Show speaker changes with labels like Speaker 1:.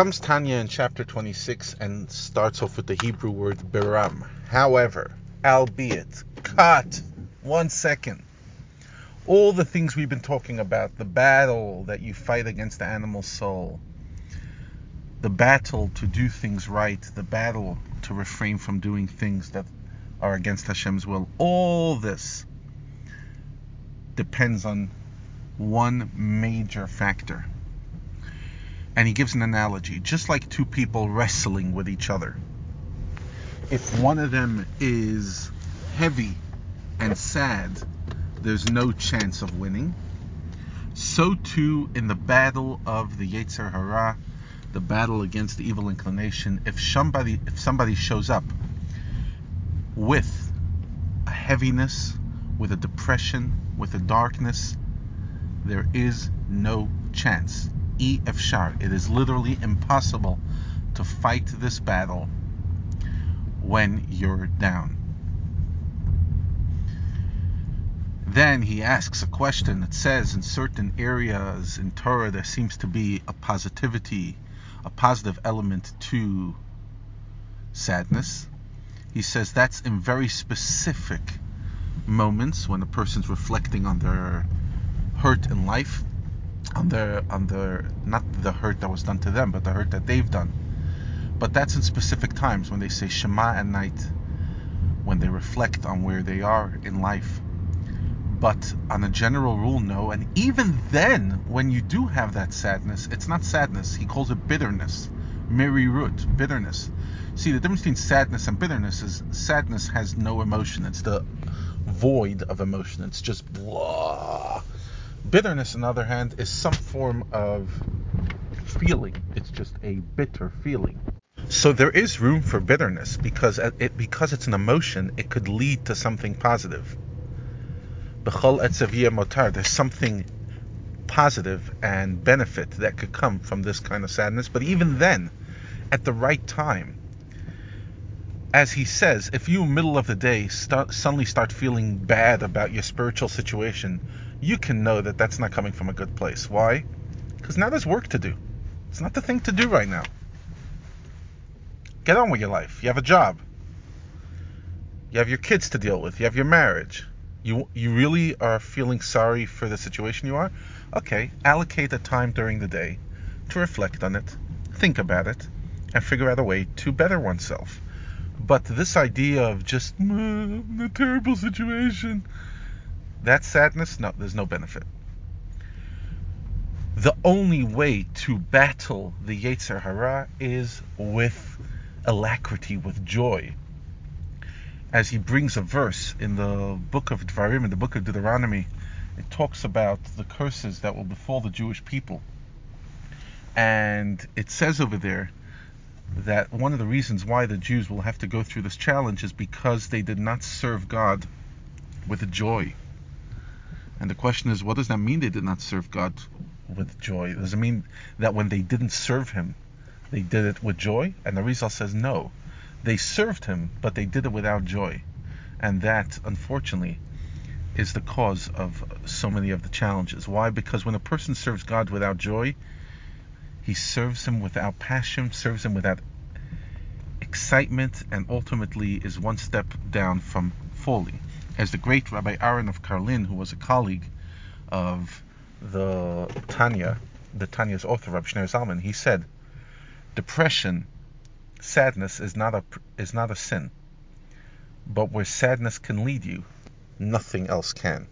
Speaker 1: comes Tanya in chapter 26 and starts off with the Hebrew word biram. However, albeit, cut, one second. All the things we've been talking about, the battle that you fight against the animal soul, the battle to do things right, the battle to refrain from doing things that are against Hashem's will, all this depends on one major factor and he gives an analogy, just like two people wrestling with each other. If one of them is heavy and sad, there's no chance of winning. So too in the battle of the Yetzer Hara, the battle against the evil inclination, if somebody if somebody shows up with a heaviness, with a depression, with a darkness, there is no chance e efshar. It is literally impossible to fight this battle when you're down. Then he asks a question that says in certain areas in Torah there seems to be a positivity, a positive element to sadness. He says that's in very specific moments when a person's reflecting on their hurt in life on the on not the hurt that was done to them, but the hurt that they've done. But that's in specific times when they say Shema at night, when they reflect on where they are in life. But on a general rule, no. And even then, when you do have that sadness, it's not sadness. He calls it bitterness, root, bitterness. See, the difference between sadness and bitterness is sadness has no emotion. It's the void of emotion. It's just blah Bitterness, on the other hand, is some form of feeling. It's just a bitter feeling. So there is room for bitterness because uh, it because it's an emotion, it could lead to something positive. motar. There's something positive and benefit that could come from this kind of sadness. But even then, at the right time, as he says, if you middle of the day start, suddenly start feeling bad about your spiritual situation, you can know that that's not coming from a good place. Why? Because now there's work to do. It's not the thing to do right now. Get on with your life. You have a job. You have your kids to deal with. You have your marriage. You you really are feeling sorry for the situation you are? Okay, allocate a time during the day to reflect on it, think about it, and figure out a way to better oneself. But this idea of just mm, a terrible situation, that sadness, no, there's no benefit. The only way to battle the Yetzer Hara is with alacrity, with joy. As he brings a verse in the book of Dvarim, in the book of Deuteronomy, it talks about the curses that will befall the Jewish people. And it says over there that one of the reasons why the Jews will have to go through this challenge is because they did not serve God with joy. And the question is, what does that mean they did not serve God with joy? Does it mean that when they didn't serve Him, they did it with joy? And the Arizal says no. They served Him, but they did it without joy. And that, unfortunately, is the cause of so many of the challenges. Why? Because when a person serves God without joy, he serves Him without passion, serves Him without excitement, and ultimately is one step down from falling as the great Rabbi Aaron of Karlin, who was a colleague of the Tanya, the Tanya's author, Rabbi Shneur Zalman, he said, depression, sadness is not a is not a sin, but where sadness can lead you, nothing else can.